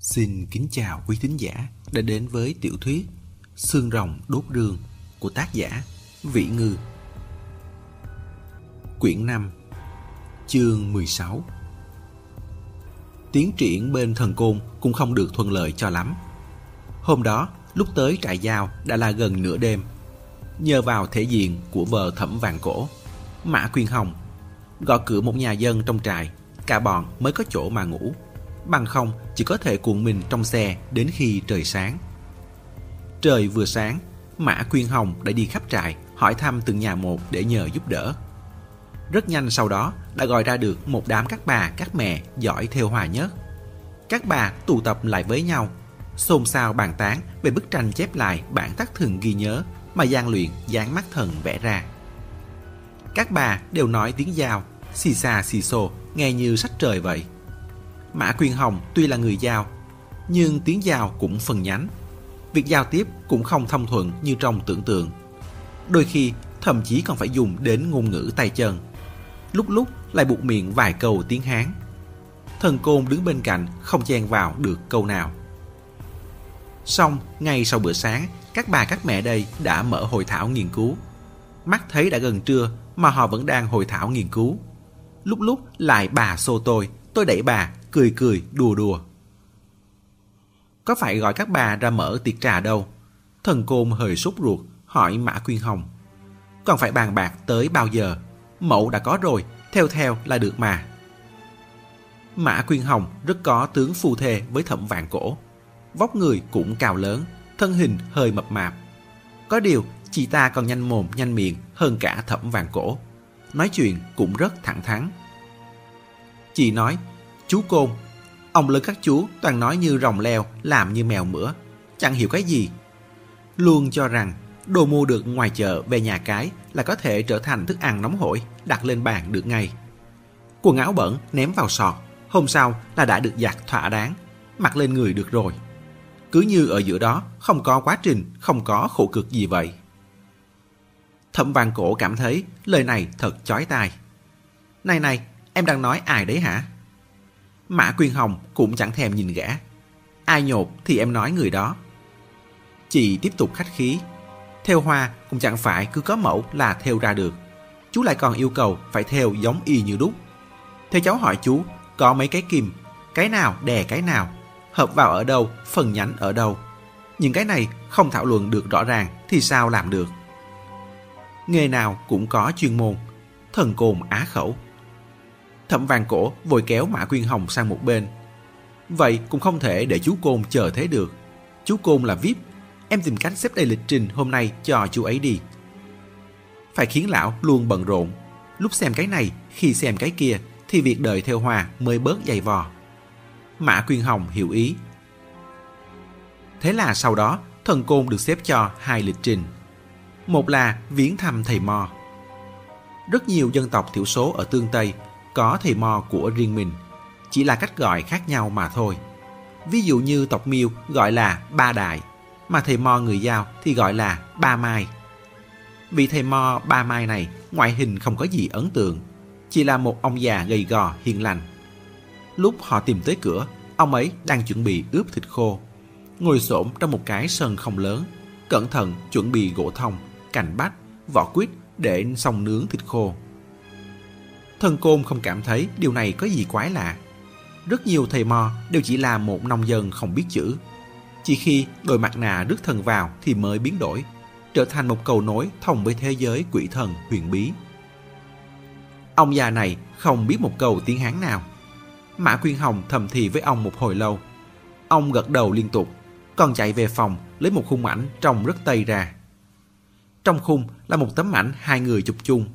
Xin kính chào quý thính giả đã đến với tiểu thuyết Xương rồng đốt rương của tác giả Vĩ Ngư. Quyển 5 Chương 16 Tiến triển bên thần côn cũng không được thuận lợi cho lắm. Hôm đó, lúc tới trại giao đã là gần nửa đêm. Nhờ vào thể diện của vợ thẩm vàng cổ, Mã Quyên Hồng gõ cửa một nhà dân trong trại, cả bọn mới có chỗ mà ngủ bằng không chỉ có thể cuộn mình trong xe đến khi trời sáng. Trời vừa sáng, Mã Quyên Hồng đã đi khắp trại hỏi thăm từng nhà một để nhờ giúp đỡ. Rất nhanh sau đó đã gọi ra được một đám các bà, các mẹ giỏi theo hòa nhất. Các bà tụ tập lại với nhau, xôn xao bàn tán về bức tranh chép lại bản tác thường ghi nhớ mà gian luyện dán mắt thần vẽ ra. Các bà đều nói tiếng giao, xì xa xì xô, nghe như sách trời vậy. Mã Quyên Hồng tuy là người giao, nhưng tiếng giao cũng phần nhánh. Việc giao tiếp cũng không thông thuận như trong tưởng tượng. Đôi khi thậm chí còn phải dùng đến ngôn ngữ tay chân. Lúc lúc lại buộc miệng vài câu tiếng Hán. Thần côn đứng bên cạnh không chen vào được câu nào. Xong, ngay sau bữa sáng, các bà các mẹ đây đã mở hội thảo nghiên cứu. Mắt thấy đã gần trưa mà họ vẫn đang hội thảo nghiên cứu. Lúc lúc lại bà xô tôi, tôi đẩy bà, cười cười, đùa đùa. Có phải gọi các bà ra mở tiệc trà đâu? Thần côn hơi sốt ruột, hỏi Mã Quyên Hồng. Còn phải bàn bạc tới bao giờ? Mẫu đã có rồi, theo theo là được mà. Mã Quyên Hồng rất có tướng phu thê với thẩm vạn cổ. Vóc người cũng cao lớn, thân hình hơi mập mạp. Có điều, chị ta còn nhanh mồm nhanh miệng hơn cả thẩm vạn cổ. Nói chuyện cũng rất thẳng thắn. Chị nói Chú Côn. Ông lớn các chú toàn nói như rồng leo Làm như mèo mửa. Chẳng hiểu cái gì. Luôn cho rằng đồ mua được ngoài chợ về nhà cái Là có thể trở thành thức ăn nóng hổi Đặt lên bàn được ngay. Quần áo bẩn ném vào sọt Hôm sau là đã được giặt thỏa đáng Mặc lên người được rồi. Cứ như ở giữa đó Không có quá trình Không có khổ cực gì vậy. Thẩm vàng cổ cảm thấy lời này thật chói tai. Này này, em đang nói ai đấy hả? Mã Quyên Hồng cũng chẳng thèm nhìn gã. Ai nhột thì em nói người đó. Chị tiếp tục khách khí. Theo hoa cũng chẳng phải cứ có mẫu là theo ra được. Chú lại còn yêu cầu phải theo giống y như đúc. Theo cháu hỏi chú, có mấy cái kim, cái nào đè cái nào, hợp vào ở đâu, phần nhánh ở đâu. Những cái này không thảo luận được rõ ràng thì sao làm được. Nghề nào cũng có chuyên môn, thần cồn á khẩu. Thẩm vàng cổ vội kéo Mã Quyên Hồng sang một bên. Vậy cũng không thể để chú Côn chờ thế được. Chú Côn là VIP, em tìm cách xếp đầy lịch trình hôm nay cho chú ấy đi. Phải khiến lão luôn bận rộn. Lúc xem cái này, khi xem cái kia, thì việc đợi theo hòa mới bớt dày vò. Mã Quyên Hồng hiểu ý. Thế là sau đó, thần côn được xếp cho hai lịch trình. Một là viếng thăm thầy mò Rất nhiều dân tộc thiểu số ở tương Tây có thầy mò của riêng mình, chỉ là cách gọi khác nhau mà thôi. Ví dụ như tộc Miêu gọi là Ba Đại, mà thầy mò người Giao thì gọi là Ba Mai. Vị thầy mò Ba Mai này ngoại hình không có gì ấn tượng, chỉ là một ông già gầy gò hiền lành. Lúc họ tìm tới cửa, ông ấy đang chuẩn bị ướp thịt khô. Ngồi xổm trong một cái sân không lớn, cẩn thận chuẩn bị gỗ thông, cành bách, vỏ quýt để xong nướng thịt khô. Thần Côn không cảm thấy điều này có gì quái lạ. Rất nhiều thầy mò đều chỉ là một nông dân không biết chữ. Chỉ khi đôi mặt nạ rước thần vào thì mới biến đổi, trở thành một cầu nối thông với thế giới quỷ thần huyền bí. Ông già này không biết một câu tiếng Hán nào. Mã Quyên Hồng thầm thì với ông một hồi lâu. Ông gật đầu liên tục, còn chạy về phòng lấy một khung ảnh trông rất tây ra. Trong khung là một tấm ảnh hai người chụp chung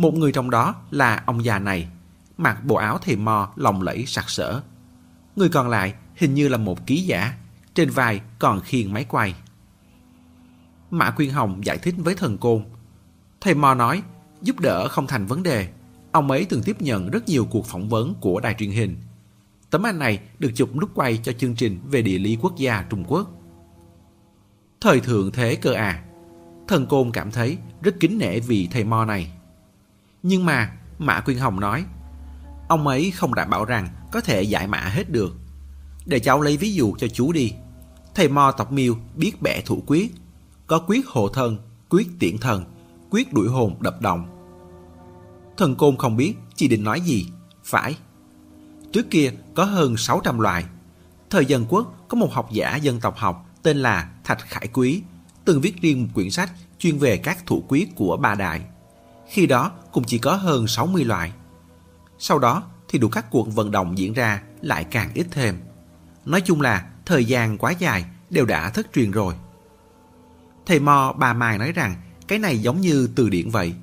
một người trong đó là ông già này, mặc bộ áo thầy mò lồng lẫy sặc sỡ. Người còn lại hình như là một ký giả, trên vai còn khiêng máy quay. Mã Quyên Hồng giải thích với thần côn. Thầy mò nói, giúp đỡ không thành vấn đề. Ông ấy từng tiếp nhận rất nhiều cuộc phỏng vấn của đài truyền hình. Tấm ảnh này được chụp lúc quay cho chương trình về địa lý quốc gia Trung Quốc. Thời thượng thế cơ à. Thần côn cảm thấy rất kính nể vì thầy mò này. Nhưng mà, Mã Quyên Hồng nói, ông ấy không đảm bảo rằng có thể giải mã hết được. Để cháu lấy ví dụ cho chú đi. Thầy Mo tộc miêu biết bẻ thủ quyết. Có quyết hộ thân, quyết tiễn thần, quyết đuổi hồn đập động. Thần côn không biết chỉ định nói gì. Phải. Trước kia có hơn 600 loài Thời dân quốc có một học giả dân tộc học tên là Thạch Khải Quý, từng viết riêng một quyển sách chuyên về các thủ quyết của ba đại. Khi đó cũng chỉ có hơn 60 loại. Sau đó thì đủ các cuộc vận động diễn ra lại càng ít thêm. Nói chung là thời gian quá dài đều đã thất truyền rồi. Thầy Mo bà Mai nói rằng cái này giống như từ điển vậy.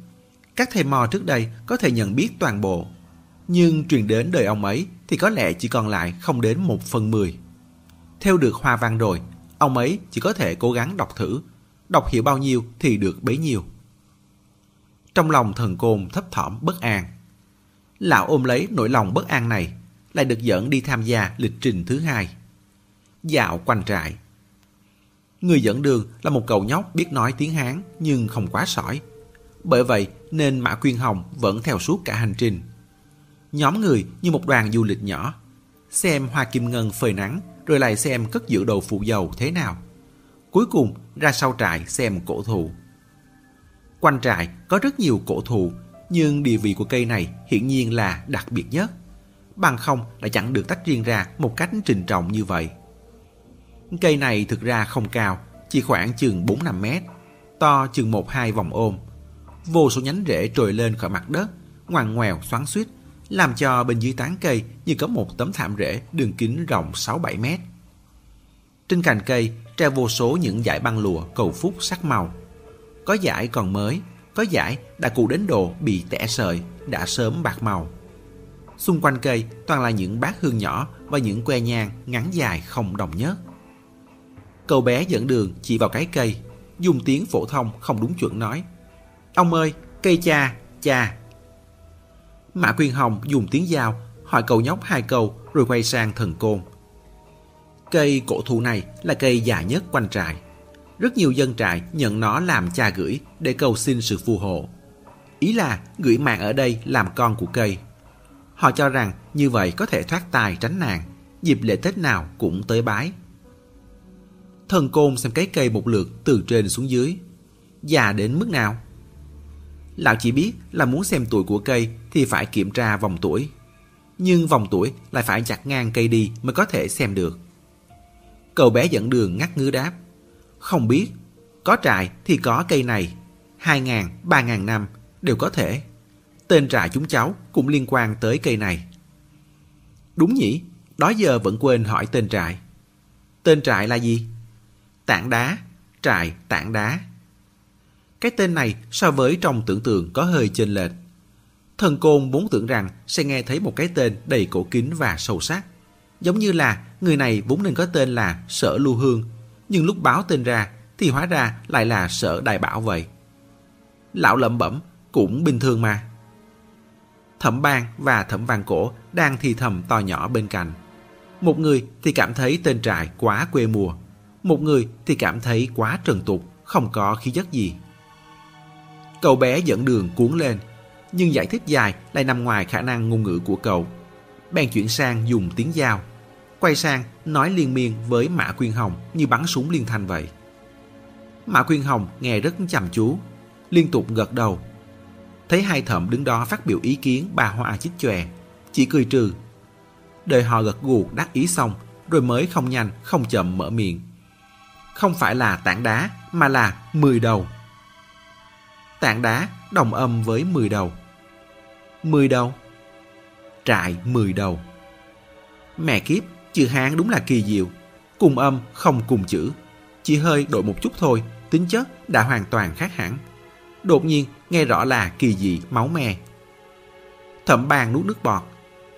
Các thầy Mo trước đây có thể nhận biết toàn bộ. Nhưng truyền đến đời ông ấy thì có lẽ chỉ còn lại không đến một phần mười. Theo được hoa văn rồi, ông ấy chỉ có thể cố gắng đọc thử. Đọc hiểu bao nhiêu thì được bấy nhiêu. Trong lòng thần côn thấp thỏm bất an. Lão ôm lấy nỗi lòng bất an này, lại được dẫn đi tham gia lịch trình thứ hai. Dạo quanh trại. Người dẫn đường là một cậu nhóc biết nói tiếng Hán nhưng không quá sỏi. Bởi vậy nên Mã Quyên Hồng vẫn theo suốt cả hành trình. Nhóm người như một đoàn du lịch nhỏ. Xem hoa kim ngân phơi nắng rồi lại xem cất giữ đồ phụ dầu thế nào. Cuối cùng ra sau trại xem cổ thụ. Quanh trại có rất nhiều cổ thụ, nhưng địa vị của cây này hiển nhiên là đặc biệt nhất. Bằng không đã chẳng được tách riêng ra một cách trình trọng như vậy. Cây này thực ra không cao, chỉ khoảng chừng 4-5 mét, to chừng 1-2 vòng ôm. Vô số nhánh rễ trồi lên khỏi mặt đất, ngoằn ngoèo xoắn xuýt, làm cho bên dưới tán cây như có một tấm thảm rễ đường kính rộng 6-7 mét. Trên cành cây treo vô số những dải băng lụa cầu phúc sắc màu. Có giải còn mới, có giải đã cụ đến độ bị tẻ sợi, đã sớm bạc màu. Xung quanh cây toàn là những bát hương nhỏ và những que nhang ngắn dài không đồng nhất. Cậu bé dẫn đường chỉ vào cái cây, dùng tiếng phổ thông không đúng chuẩn nói. Ông ơi, cây cha, cha. Mã Quyên Hồng dùng tiếng giao hỏi cậu nhóc hai câu rồi quay sang thần côn. Cây cổ thụ này là cây già nhất quanh trại. Rất nhiều dân trại nhận nó làm cha gửi để cầu xin sự phù hộ. Ý là gửi mạng ở đây làm con của cây. Họ cho rằng như vậy có thể thoát tài tránh nạn, dịp lễ Tết nào cũng tới bái. Thần côn xem cái cây một lượt từ trên xuống dưới. Già đến mức nào? Lão chỉ biết là muốn xem tuổi của cây thì phải kiểm tra vòng tuổi. Nhưng vòng tuổi lại phải chặt ngang cây đi mới có thể xem được. Cậu bé dẫn đường ngắt ngứ đáp. Không biết, có trại thì có cây này. Hai ngàn, ba ngàn năm đều có thể. Tên trại chúng cháu cũng liên quan tới cây này. Đúng nhỉ, đó giờ vẫn quên hỏi tên trại. Tên trại là gì? Tảng đá, trại tảng đá. Cái tên này so với trong tưởng tượng có hơi chênh lệch. Thần côn muốn tưởng rằng sẽ nghe thấy một cái tên đầy cổ kính và sâu sắc. Giống như là người này vốn nên có tên là Sở Lưu Hương, nhưng lúc báo tên ra thì hóa ra lại là Sở Đại Bảo vậy. Lão lẩm bẩm, cũng bình thường mà. Thẩm Bang và Thẩm Vàng Cổ đang thì thầm to nhỏ bên cạnh. Một người thì cảm thấy tên trại quá quê mùa, một người thì cảm thấy quá trần tục, không có khí chất gì. Cậu bé dẫn đường cuốn lên, nhưng giải thích dài lại nằm ngoài khả năng ngôn ngữ của cậu. Bèn chuyển sang dùng tiếng giao, quay sang nói liên miên với Mã Quyên Hồng như bắn súng liên thanh vậy. Mã Quyên Hồng nghe rất chăm chú, liên tục gật đầu. Thấy hai thẩm đứng đó phát biểu ý kiến bà Hoa chích chòe, chỉ cười trừ. Đợi họ gật gù đắc ý xong, rồi mới không nhanh, không chậm mở miệng. Không phải là tảng đá, mà là mười đầu. Tảng đá đồng âm với mười đầu. Mười đầu? Trại mười đầu. Mẹ kiếp, chữ Hán đúng là kỳ diệu. Cùng âm không cùng chữ. Chỉ hơi đổi một chút thôi, tính chất đã hoàn toàn khác hẳn. Đột nhiên nghe rõ là kỳ dị máu me. Thẩm bàn nuốt nước bọt.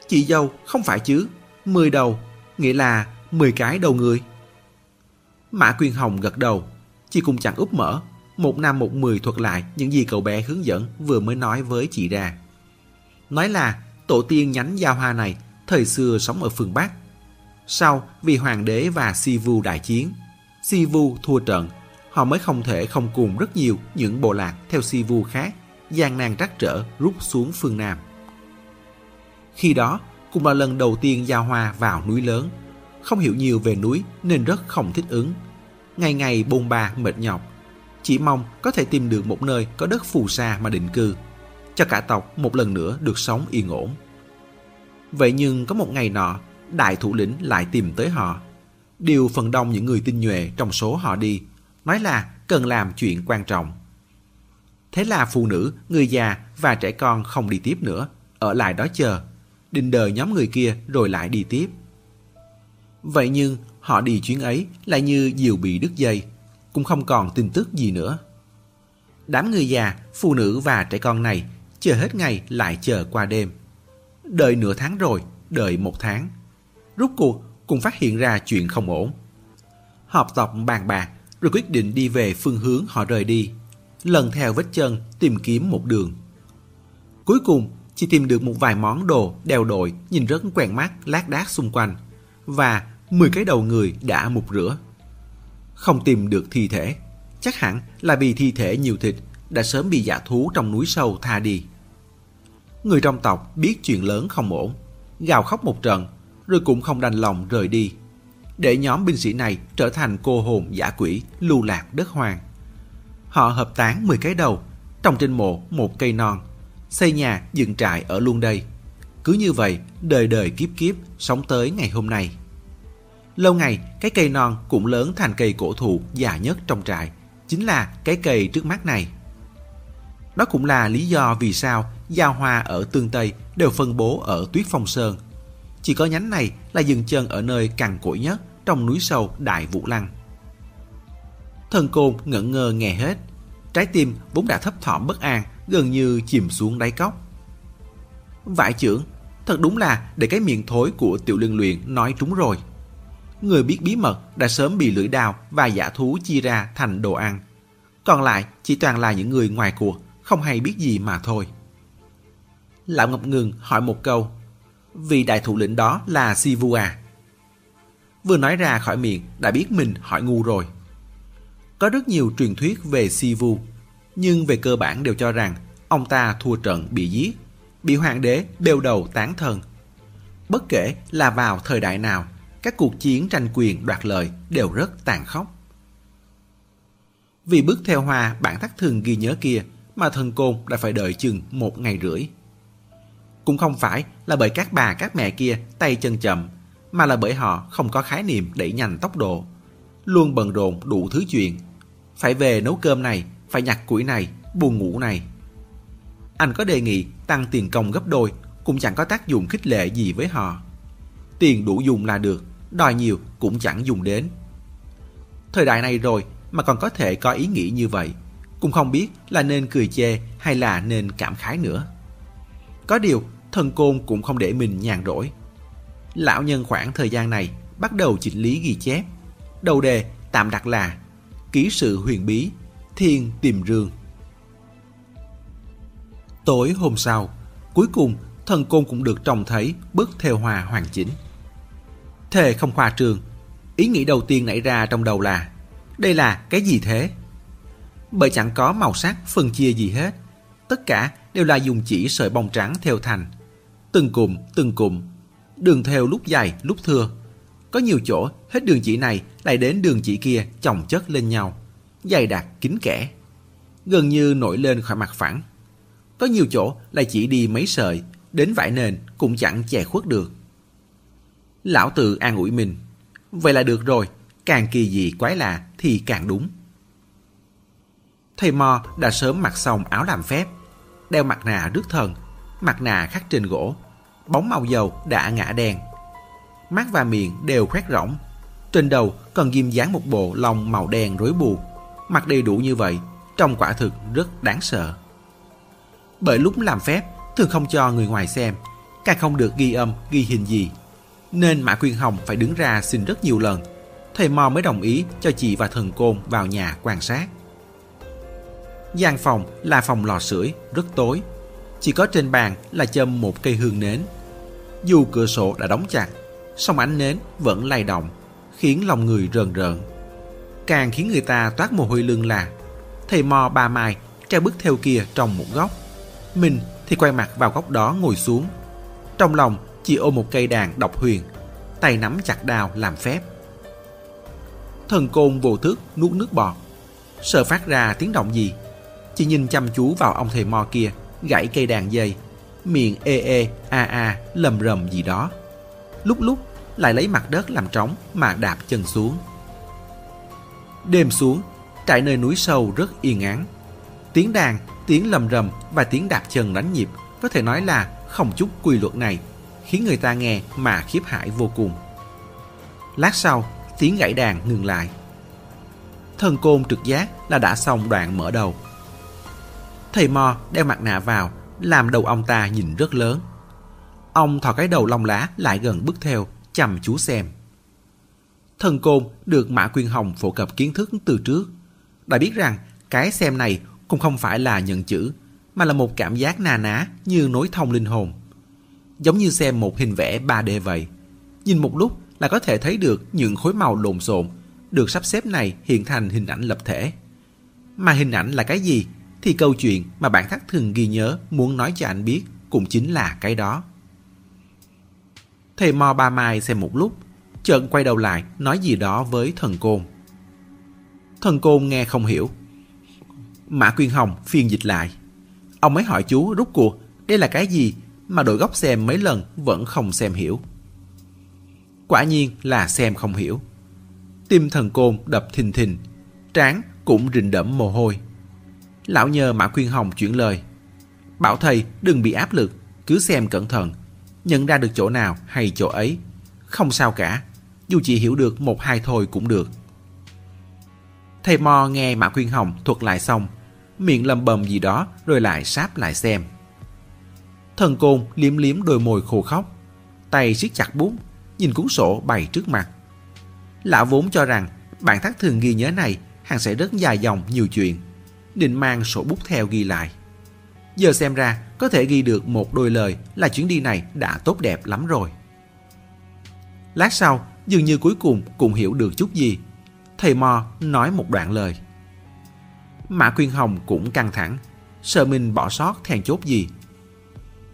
Chị dâu không phải chứ, mười đầu, nghĩa là mười cái đầu người. Mã Quyên Hồng gật đầu, chị cũng chẳng úp mở, một năm một mười thuật lại những gì cậu bé hướng dẫn vừa mới nói với chị ra. Nói là tổ tiên nhánh giao hoa này thời xưa sống ở phương Bắc. Sau vì hoàng đế và Si Vu đại chiến, Si Vu thua trận, họ mới không thể không cùng rất nhiều những bộ lạc theo Si Vu khác gian nan trắc trở rút xuống phương Nam. Khi đó cũng là lần đầu tiên giao hoa vào núi lớn, không hiểu nhiều về núi nên rất không thích ứng. Ngày ngày bôn ba mệt nhọc. Chỉ mong có thể tìm được một nơi có đất phù sa mà định cư, cho cả tộc một lần nữa được sống yên ổn. Vậy nhưng có một ngày nọ, đại thủ lĩnh lại tìm tới họ. Điều phần đông những người tinh nhuệ trong số họ đi, nói là cần làm chuyện quan trọng. Thế là phụ nữ, người già và trẻ con không đi tiếp nữa, ở lại đó chờ, định đợi nhóm người kia rồi lại đi tiếp. Vậy nhưng họ đi chuyến ấy lại như diều bị đứt dây, cũng không còn tin tức gì nữa. Đám người già, phụ nữ và trẻ con này chờ hết ngày lại chờ qua đêm. Đợi nửa tháng rồi, đợi một tháng rút cuộc cũng phát hiện ra chuyện không ổn. Họp tộc bàn bạc rồi quyết định đi về phương hướng họ rời đi, lần theo vết chân tìm kiếm một đường. Cuối cùng chỉ tìm được một vài món đồ đeo đội nhìn rất quen mắt lác đác xung quanh và 10 cái đầu người đã mục rửa. Không tìm được thi thể, chắc hẳn là vì thi thể nhiều thịt đã sớm bị giả thú trong núi sâu tha đi. Người trong tộc biết chuyện lớn không ổn, gào khóc một trận, rồi cũng không đành lòng rời đi, để nhóm binh sĩ này trở thành cô hồn giả quỷ lưu lạc đất hoàng Họ hợp tán 10 cái đầu, trồng trên mộ một cây non, xây nhà dựng trại ở luôn đây. Cứ như vậy, đời đời kiếp kiếp, sống tới ngày hôm nay. Lâu ngày, cái cây non cũng lớn thành cây cổ thụ già nhất trong trại, chính là cái cây trước mắt này. Đó cũng là lý do vì sao giao hoa ở Tương Tây đều phân bố ở Tuyết Phong Sơn. Chỉ có nhánh này là dừng chân ở nơi cằn cỗi nhất trong núi sâu Đại Vũ Lăng. Thần côn ngẩn ngơ nghe hết, trái tim vốn đã thấp thỏm bất an, gần như chìm xuống đáy cốc. Vải trưởng, thật đúng là để cái miệng thối của tiểu lương luyện nói trúng rồi. Người biết bí mật đã sớm bị lưỡi đào và giả thú chia ra thành đồ ăn. Còn lại chỉ toàn là những người ngoài cuộc, không hay biết gì mà thôi. Lão ngập ngừng hỏi một câu. Vì đại thủ lĩnh đó là Sivua. Vừa nói ra khỏi miệng đã biết mình hỏi ngu rồi. Có rất nhiều truyền thuyết về Sivu, nhưng về cơ bản đều cho rằng ông ta thua trận bị giết, bị hoàng đế bêu đầu tán thân. Bất kể là vào thời đại nào, các cuộc chiến tranh quyền đoạt lợi đều rất tàn khốc. Vì bước theo hoa bản thắt thường ghi nhớ kia mà thần côn đã phải đợi chừng một ngày rưỡi. Cũng không phải là bởi các bà các mẹ kia tay chân chậm, mà là bởi họ không có khái niệm đẩy nhanh tốc độ. Luôn bận rộn đủ thứ chuyện. Phải về nấu cơm này, phải nhặt củi này, buồn ngủ này. Anh có đề nghị tăng tiền công gấp đôi cũng chẳng có tác dụng khích lệ gì với họ. Tiền đủ dùng là được, đòi nhiều cũng chẳng dùng đến. Thời đại này rồi mà còn có thể có ý nghĩ như vậy, cũng không biết là nên cười chê hay là nên cảm khái nữa. Có điều, thần côn cũng không để mình nhàn rỗi. Lão nhân khoảng thời gian này bắt đầu chỉnh lý ghi chép. Đầu đề tạm đặt là Ký sự huyền bí, thiên tìm rương. Tối hôm sau, cuối cùng thần côn cũng được trông thấy bức theo hòa hoàn chỉnh. Thề không khoa trương, ý nghĩ đầu tiên nảy ra trong đầu là đây là cái gì thế? Bởi chẳng có màu sắc phân chia gì hết, tất cả đều là dùng chỉ sợi bông trắng theo thành. Từng cụm, từng cụm, đường theo lúc dài, lúc thưa. Có nhiều chỗ hết đường chỉ này lại đến đường chỉ kia chồng chất lên nhau, dày đặc kín kẽ, gần như nổi lên khỏi mặt phẳng. Có nhiều chỗ lại chỉ đi mấy sợi, đến vải nền cũng chẳng che khuất được. Lão tự an ủi mình. Vậy là được rồi, càng kỳ dị quái lạ thì càng đúng. Thầy Mo đã sớm mặc xong áo làm phép, đeo mặt nạ rước thần, mặt nạ khắc trên gỗ, bóng màu dầu đã ngã đen. Mắt và miệng đều khoét rỗng, trên đầu còn ghim dán một bộ lông màu đen rối bù. Mặt đầy đủ như vậy, trông quả thực rất đáng sợ. Bởi lúc làm phép, thường không cho người ngoài xem, càng không được ghi âm, ghi hình gì. Nên Mã Quyên Hồng phải đứng ra xin rất nhiều lần. Thầy Mo mới đồng ý cho chị và thần côn vào nhà quan sát. gian phòng là phòng lò sưởi rất tối. Chỉ có trên bàn là châm một cây hương nến. Dù cửa sổ đã đóng chặt, song ánh nến vẫn lay động, khiến lòng người rờn rợn. Càng khiến người ta toát mồ hôi lưng là thầy mò bà mai treo bức theo kia trong một góc. Mình thì quay mặt vào góc đó ngồi xuống. Trong lòng chỉ ôm một cây đàn độc huyền. tay nắm chặt đao làm phép. Thần côn vô thức nuốt nước bọt, sợ phát ra tiếng động gì. Chỉ nhìn chăm chú vào ông thầy mò kia, gãy cây đàn dây, miệng ê ê, a a, lầm rầm gì đó. Lúc lúc lại lấy mặt đất làm trống mà đạp chân xuống. Đêm xuống, trại nơi núi sâu rất yên ắng. Tiếng đàn, tiếng lầm rầm và tiếng đạp chân đánh nhịp có thể nói là không chút quy luật này, khiến người ta nghe mà khiếp hãi vô cùng. Lát sau, tiếng gãy đàn ngừng lại. Thần côn trực giác là đã xong đoạn mở đầu. Thầy Mo đeo mặt nạ vào, làm đầu ông ta nhìn rất lớn. Ông thò cái đầu lông lá lại gần bước theo, chăm chú xem. Thần côn được Mã Quyên Hồng phổ cập kiến thức từ trước. Đã biết rằng cái xem này cũng không phải là nhận chữ, mà là một cảm giác na ná như nối thông linh hồn. Giống như xem một hình vẽ 3D vậy. Nhìn một lúc là có thể thấy được những khối màu lộn xộn được sắp xếp này hiện thành hình ảnh lập thể. Mà hình ảnh là cái gì thì câu chuyện mà bạn thắc thường ghi nhớ muốn nói cho anh biết cũng chính là cái đó. Thầy Mo Ba Mai xem một lúc, chợt quay đầu lại nói gì đó với thần côn. Thần côn nghe không hiểu. Mã Quyên Hồng phiên dịch lại. Ông ấy hỏi chú rút cuộc đây là cái gì mà đổi góc xem mấy lần vẫn không xem hiểu. Quả nhiên là xem không hiểu. Tim thần côn đập thình thình, trán cũng rình đẫm mồ hôi. Lão nhờ Mã khuyên Hồng chuyển lời. Bảo thầy đừng bị áp lực, cứ xem cẩn thận, nhận ra được chỗ nào hay chỗ ấy. Không sao cả, dù chỉ hiểu được một hai thôi cũng được. Thầy Mo nghe Mã khuyên Hồng thuật lại xong, miệng lầm bầm gì đó rồi lại sáp lại xem. Thần côn liếm liếm đôi môi khô khóc, tay siết chặt bút, nhìn cuốn sổ bày trước mặt. Lão vốn cho rằng bản thác thường ghi nhớ này hẳn sẽ rất dài dòng nhiều chuyện, định mang sổ bút theo ghi lại. Giờ xem ra có thể ghi được một đôi lời là chuyến đi này đã tốt đẹp lắm rồi. Lát sau, dường như cuối cùng cũng hiểu được chút gì. Thầy Mo nói một đoạn lời. Mã Quyên Hồng cũng căng thẳng, sợ mình bỏ sót thèn chốt gì.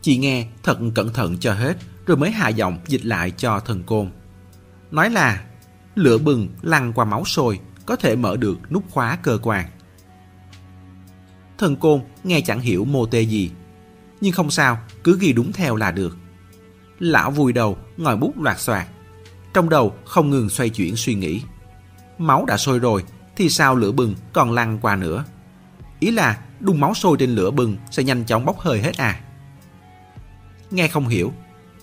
Chị nghe thật cẩn thận cho hết rồi mới hạ giọng dịch lại cho thần côn. Nói là lửa bừng lăn qua máu sôi có thể mở được nút khóa cơ quan. Thần côn nghe chẳng hiểu mô tê gì, nhưng không sao, cứ ghi đúng theo là được. Lão vùi đầu, ngòi bút loạt xoạt Trong đầu không ngừng xoay chuyển suy nghĩ. Máu đã sôi rồi, thì sao lửa bừng còn lăn qua nữa? Ý là đun máu sôi trên lửa bừng sẽ nhanh chóng bốc hơi hết à? Nghe không hiểu,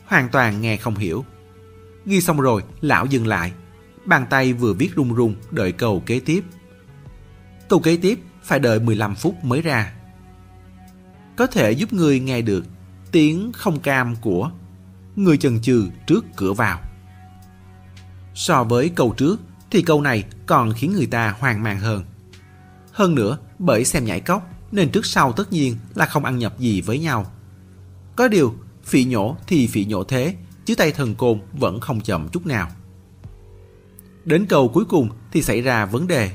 hoàn toàn nghe không hiểu. Ghi xong rồi, lão dừng lại. Bàn tay vừa viết run run đợi câu kế tiếp. Câu kế tiếp phải đợi 15 phút mới ra. Có thể giúp người nghe được tiếng không cam của người chần chừ trước cửa vào. So với câu trước thì câu này còn khiến người ta hoang mang hơn. Hơn nữa, bởi xem nhảy cốc nên trước sau tất nhiên là không ăn nhập gì với nhau. Có điều, phỉ nhổ thì phỉ nhổ thế, chứ tay thần côn vẫn không chậm chút nào. Đến câu cuối cùng thì xảy ra vấn đề.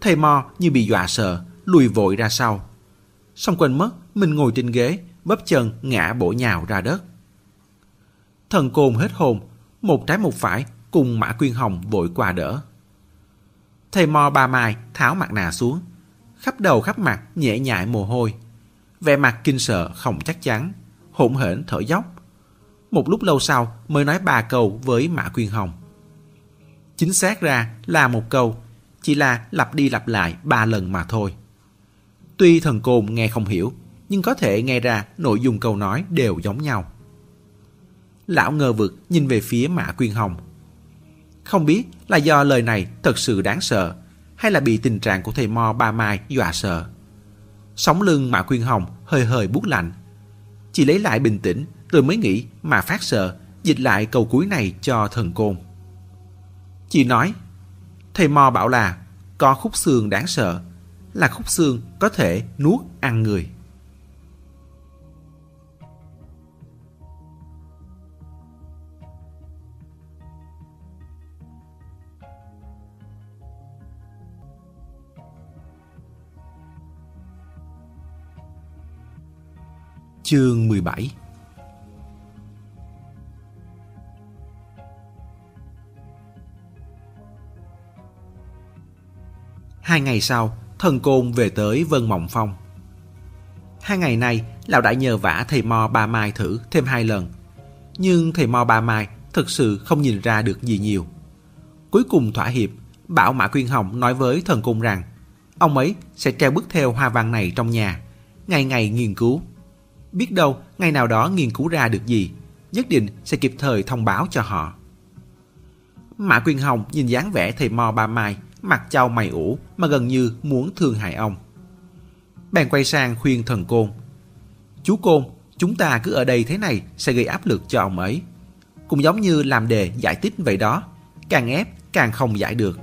Thầy Mo như bị dọa sợ, lùi vội ra sau. Xong quên mất, mình ngồi trên ghế, bắp chân ngã bổ nhào ra đất. Thần côn hết hồn, một trái một phải cùng Mã Quyên Hồng vội qua đỡ. Thầy Mo ba mai tháo mặt nạ xuống, khắp đầu khắp mặt nhẹ nhại mồ hôi. Vẻ mặt kinh sợ không chắc chắn, hỗn hển thở dốc. Một lúc lâu sau mới nói ba câu với Mã Quyên Hồng. Chính xác ra là một câu, chỉ là lặp đi lặp lại ba lần mà thôi. Tuy thần côn nghe không hiểu, nhưng có thể nghe ra nội dung câu nói đều giống nhau. Lão ngờ vực nhìn về phía Mã Quyên Hồng. Không biết là do lời này thật sự đáng sợ, hay là bị tình trạng của thầy Mo Ba Mai dọa sợ. Sóng lưng Mã Quyên Hồng hơi hơi buốt lạnh. Chỉ lấy lại bình tĩnh rồi mới nghĩ mà phát sợ, dịch lại câu cuối này cho thần côn. Chị nói, thầy mò bảo là có khúc xương đáng sợ, là khúc xương có thể nuốt ăn người. Chương 17 Hai ngày sau, thần côn về tới Vân Mộng Phong. Hai ngày nay, lão đã nhờ vả thầy Mo Ba Mai thử thêm hai lần. Nhưng thầy Mo Ba Mai thực sự không nhìn ra được gì nhiều. Cuối cùng thỏa hiệp, bảo Mã Quyên Hồng nói với thần côn rằng ông ấy sẽ treo bức theo hoa văn này trong nhà, ngày ngày nghiên cứu. Biết đâu ngày nào đó nghiên cứu ra được gì, nhất định sẽ kịp thời thông báo cho họ. Mã Quyên Hồng nhìn dáng vẻ thầy Mo Ba Mai, mặt trao mày ủ mà gần như muốn thương hại ông. Bèn quay sang khuyên thần côn. Chú Côn, chúng ta cứ ở đây thế này sẽ gây áp lực cho ông ấy. Cũng giống như làm đề giải tích vậy đó. Càng ép, càng không giải được.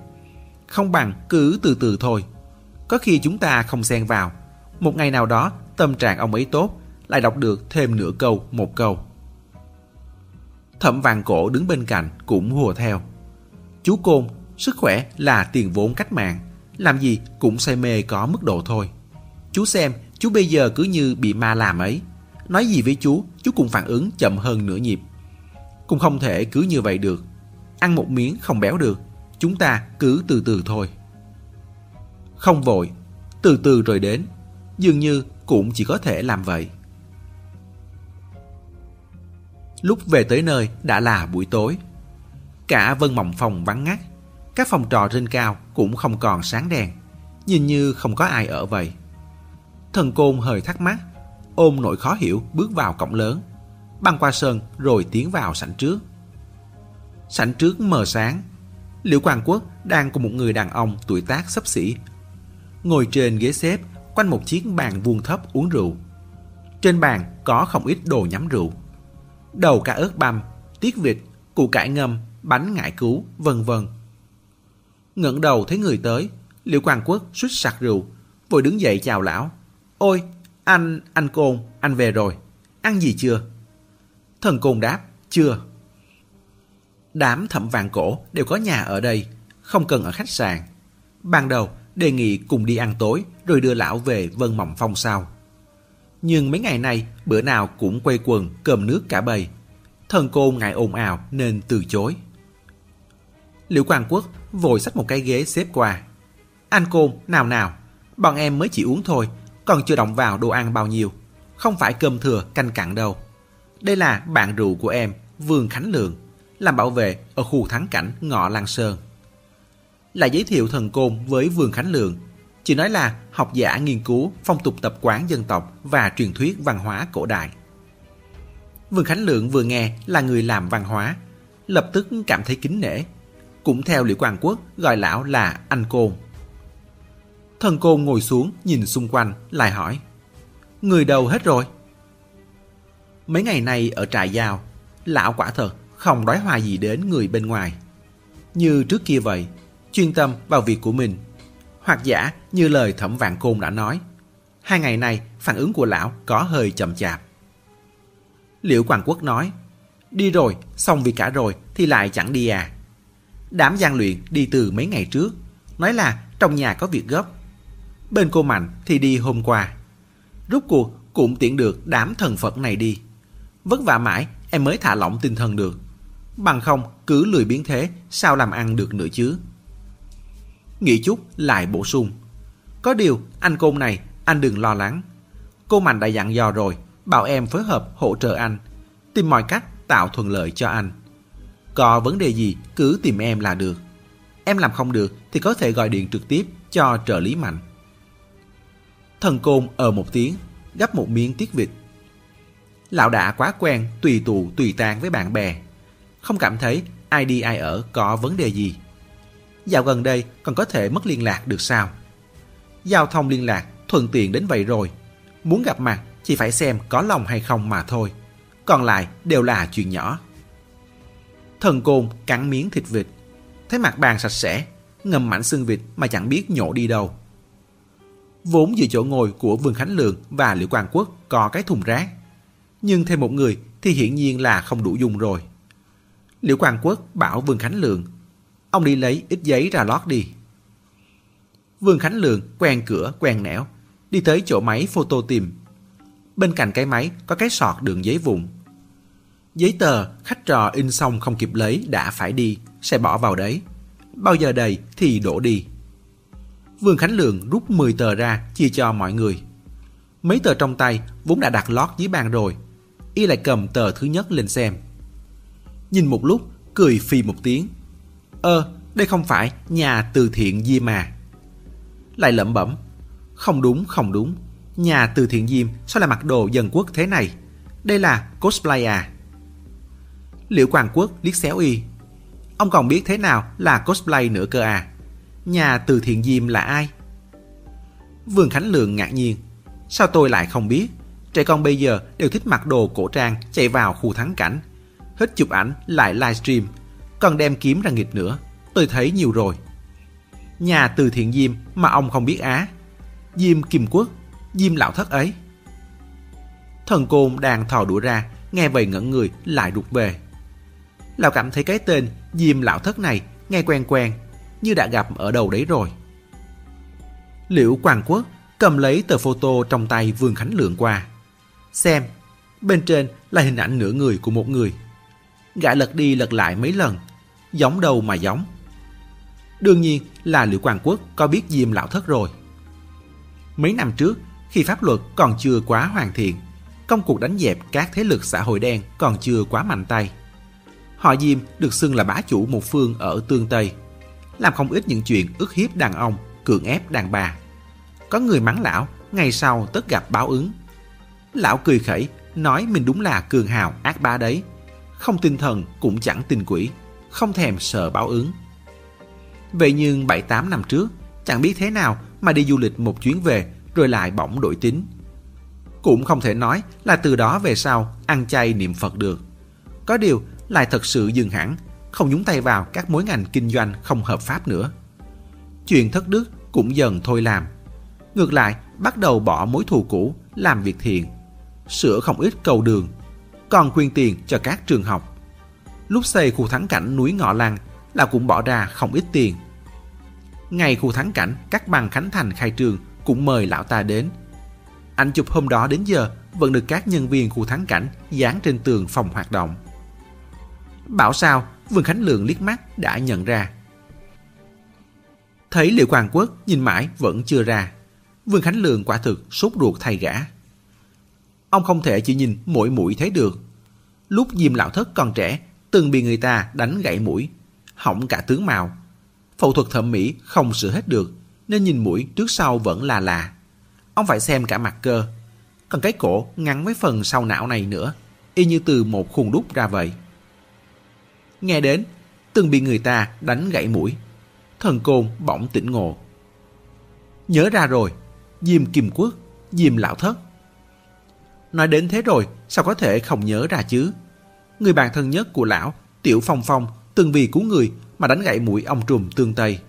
Không bằng cứ từ từ thôi. Có khi chúng ta không xen vào. Một ngày nào đó, tâm trạng ông ấy tốt, lại đọc được thêm nửa câu, một câu. Thẩm vàng cổ đứng bên cạnh cũng hùa theo. Chú Côn, sức khỏe là tiền vốn cách mạng. Làm gì cũng say mê có mức độ thôi. Chú xem, chú bây giờ cứ như bị ma làm ấy. Nói gì với chú, chú cũng phản ứng chậm hơn nửa nhịp. Cũng không thể cứ như vậy được. Ăn một miếng không béo được. Chúng ta cứ từ từ thôi. Không vội, từ từ rồi đến. Dường như cũng chỉ có thể làm vậy. Lúc về tới nơi đã là buổi tối. Cả vân mộng phòng vắng ngắt. Các phòng trọ trên cao cũng không còn sáng đèn. Nhìn như không có ai ở vậy. Thần côn hơi thắc mắc, ôm nỗi khó hiểu bước vào cổng lớn, băng qua sân rồi tiến vào sảnh trước. Sảnh trước mờ sáng, Liễu Quang Quốc đang cùng một người đàn ông tuổi tác sấp xỉ. Ngồi trên ghế xếp quanh một chiếc bàn vuông thấp uống rượu. Trên bàn có không ít đồ nhắm rượu. Đầu cá ớt băm, tiết vịt, củ cải ngâm, bánh ngải cứu, vân vân ngẩng đầu thấy người tới, Liễu Quang Quốc suýt sặc rượu, vội đứng dậy chào lão. Ôi, anh, anh Côn, anh về rồi. Ăn gì chưa? Thần Côn đáp, chưa. Đám thẩm vàng cổ đều có nhà ở đây, không cần ở khách sạn. Ban đầu đề nghị cùng đi ăn tối rồi đưa lão về Vân Mộng Phong sau. Nhưng mấy ngày nay bữa nào cũng quay quần cơm nước cả bầy. Thần Côn ngại ồn ào nên từ chối. Liễu Quang Quốc vội xách một cái ghế xếp qua. Anh Côn, nào nào, bọn em mới chỉ uống thôi, còn chưa động vào đồ ăn bao nhiêu. Không phải cơm thừa canh cặn đâu. Đây là bạn rượu của em, Vương Khánh Lượng, làm bảo vệ ở khu thắng cảnh Ngọ Lan Sơn. Lại giới thiệu thần côn với Vương Khánh Lượng, chỉ nói là học giả nghiên cứu phong tục tập quán dân tộc và truyền thuyết văn hóa cổ đại. Vương Khánh Lượng vừa nghe là người làm văn hóa, lập tức cảm thấy kính nể. Cũng theo Lý Quang Quốc gọi lão là anh côn. Thần côn ngồi xuống nhìn xung quanh lại hỏi Người đâu hết rồi? Mấy ngày nay ở trại giao Lão quả thật không đói hòa gì đến người bên ngoài Như trước kia vậy Chuyên tâm vào việc của mình Hoặc giả như lời thẩm vạn côn đã nói Hai ngày nay phản ứng của lão có hơi chậm chạp Liệu Quảng Quốc nói Đi rồi, xong việc cả rồi thì lại chẳng đi à Đám gian luyện đi từ mấy ngày trước Nói là trong nhà có việc gấp Bên cô Mạnh thì đi hôm qua. Rút cuộc cũng tiện được đám thần Phật này đi. Vất vả mãi, em mới thả lỏng tinh thần được. Bằng không, cứ lười biến thế, sao làm ăn được nữa chứ. Nghĩ chút, lại bổ sung. Có điều, anh côn này, anh đừng lo lắng. Cô Mạnh đã dặn dò rồi, bảo em phối hợp hỗ trợ anh. Tìm mọi cách tạo thuận lợi cho anh. Có vấn đề gì cứ tìm em là được. Em làm không được thì có thể gọi điện trực tiếp cho trợ lý Mạnh. Thần côn ở một tiếng, gấp một miếng tiết vịt. Lão đã quá quen tùy tụ tùy tan với bạn bè. Không cảm thấy ai đi ai ở có vấn đề gì. Dạo gần đây còn có thể mất liên lạc được sao? Giao thông liên lạc thuận tiện đến vậy rồi. Muốn gặp mặt chỉ phải xem có lòng hay không mà thôi. Còn lại đều là chuyện nhỏ. Thần côn cắn miếng thịt vịt. Thấy mặt bàn sạch sẽ, ngầm mảnh xương vịt mà chẳng biết nhổ đi đâu. Vốn giữa chỗ ngồi của Vương Khánh Lượng và Liễu Quang Quốc có cái thùng rác. Nhưng thêm một người thì hiển nhiên là không đủ dùng rồi. Liễu Quang Quốc bảo Vương Khánh Lượng Ông đi lấy ít giấy ra lót đi. Vương Khánh Lượng quen cửa quen nẻo đi tới chỗ máy photo tìm. Bên cạnh cái máy có cái sọt đường giấy vụn Giấy tờ khách trò in xong không kịp lấy đã phải đi, sẽ bỏ vào đấy. Bao giờ đầy thì đổ đi. Vương Khánh Lượng rút 10 tờ ra chia cho mọi người. Mấy tờ trong tay vốn đã đặt lót dưới bàn rồi. Y lại cầm tờ thứ nhất lên xem. Nhìn một lúc, cười phì một tiếng. Ơ, đây không phải nhà từ thiện Diêm mà. Lại lẩm bẩm. Không đúng, không đúng. Nhà từ thiện Diêm sao lại mặc đồ dân quốc thế này? Đây là cosplay à? Liệu Quang Quốc liếc xéo y. Ông còn biết thế nào là cosplay nữa cơ à? Nhà từ thiện Diêm là ai? Vương Khánh Lượng ngạc nhiên. Sao tôi lại không biết? Trẻ con bây giờ đều thích mặc đồ cổ trang chạy vào khu thắng cảnh. Hết chụp ảnh lại livestream. Còn đem kiếm ra nghịch nữa. Tôi thấy nhiều rồi. Nhà từ thiện Diêm mà ông không biết á. Diêm Kim Quốc, Diêm Lão Thất ấy. Thần Côn đang thò đũa ra, nghe vậy ngẩn người lại rụt về. Lão cảm thấy cái tên Diêm Lão Thất này nghe quen quen, như đã gặp ở đâu đấy rồi. Liễu Quang Quốc cầm lấy tờ photo trong tay Vương Khánh Lượng qua. Xem, bên trên là hình ảnh nửa người của một người. Gã lật đi lật lại mấy lần, giống đâu mà giống. Đương nhiên là Liễu Quang Quốc có biết Diêm Lão Thất rồi. Mấy năm trước, khi pháp luật còn chưa quá hoàn thiện, công cuộc đánh dẹp các thế lực xã hội đen còn chưa quá mạnh tay. Họ Diêm được xưng là bá chủ một phương ở Tương Tây, làm không ít những chuyện ức hiếp đàn ông, cưỡng ép đàn bà. Có người mắng lão, ngày sau tất gặp báo ứng. Lão cười khẩy, nói mình đúng là cường hào ác bá đấy. Không tin thần cũng chẳng tin quỷ, không thèm sợ báo ứng. Vậy nhưng 7-8 năm trước, chẳng biết thế nào mà đi du lịch một chuyến về rồi lại bỗng đổi tính. Cũng không thể nói là từ đó về sau ăn chay niệm Phật được. Có điều lại thật sự dừng hẳn, không nhúng tay vào các mối ngành kinh doanh không hợp pháp nữa. Chuyện thất đức cũng dần thôi làm. Ngược lại, bắt đầu bỏ mối thù cũ, làm việc thiện, sửa không ít cầu đường, còn quyên tiền cho các trường học. Lúc xây khu thắng cảnh núi Ngọ Lăng là cũng bỏ ra không ít tiền. Ngày khu thắng cảnh, các bằng Khánh Thành khai trường cũng mời lão ta đến. Ảnh chụp hôm đó đến giờ vẫn được các nhân viên khu thắng cảnh dán trên tường phòng hoạt động. Bảo sao, Vương Khánh Lượng liếc mắt đã nhận ra. Thấy Liệu Quang Quốc nhìn mãi vẫn chưa ra. Vương Khánh Lượng quả thực sốt ruột thay gã. Ông không thể chỉ nhìn mỗi mũi thấy được. Lúc Diêm Lão Thất còn trẻ, từng bị người ta đánh gãy mũi, hỏng cả tướng mạo. Phẫu thuật thẩm mỹ không sửa hết được, nên nhìn mũi trước sau vẫn là là. Ông phải xem cả mặt cơ. Còn cái cổ ngắn với phần sau não này nữa, y như từ một khung đúc ra vậy. Nghe đến, từng bị người ta đánh gãy mũi. Thần côn bỗng tỉnh ngộ. Nhớ ra rồi, Diêm Kim Quốc, Diêm Lão Thất. Nói đến thế rồi, sao có thể không nhớ ra chứ? Người bạn thân nhất của lão, Tiểu Phong Phong, từng vì cứu người mà đánh gãy mũi ông trùm tương Tây.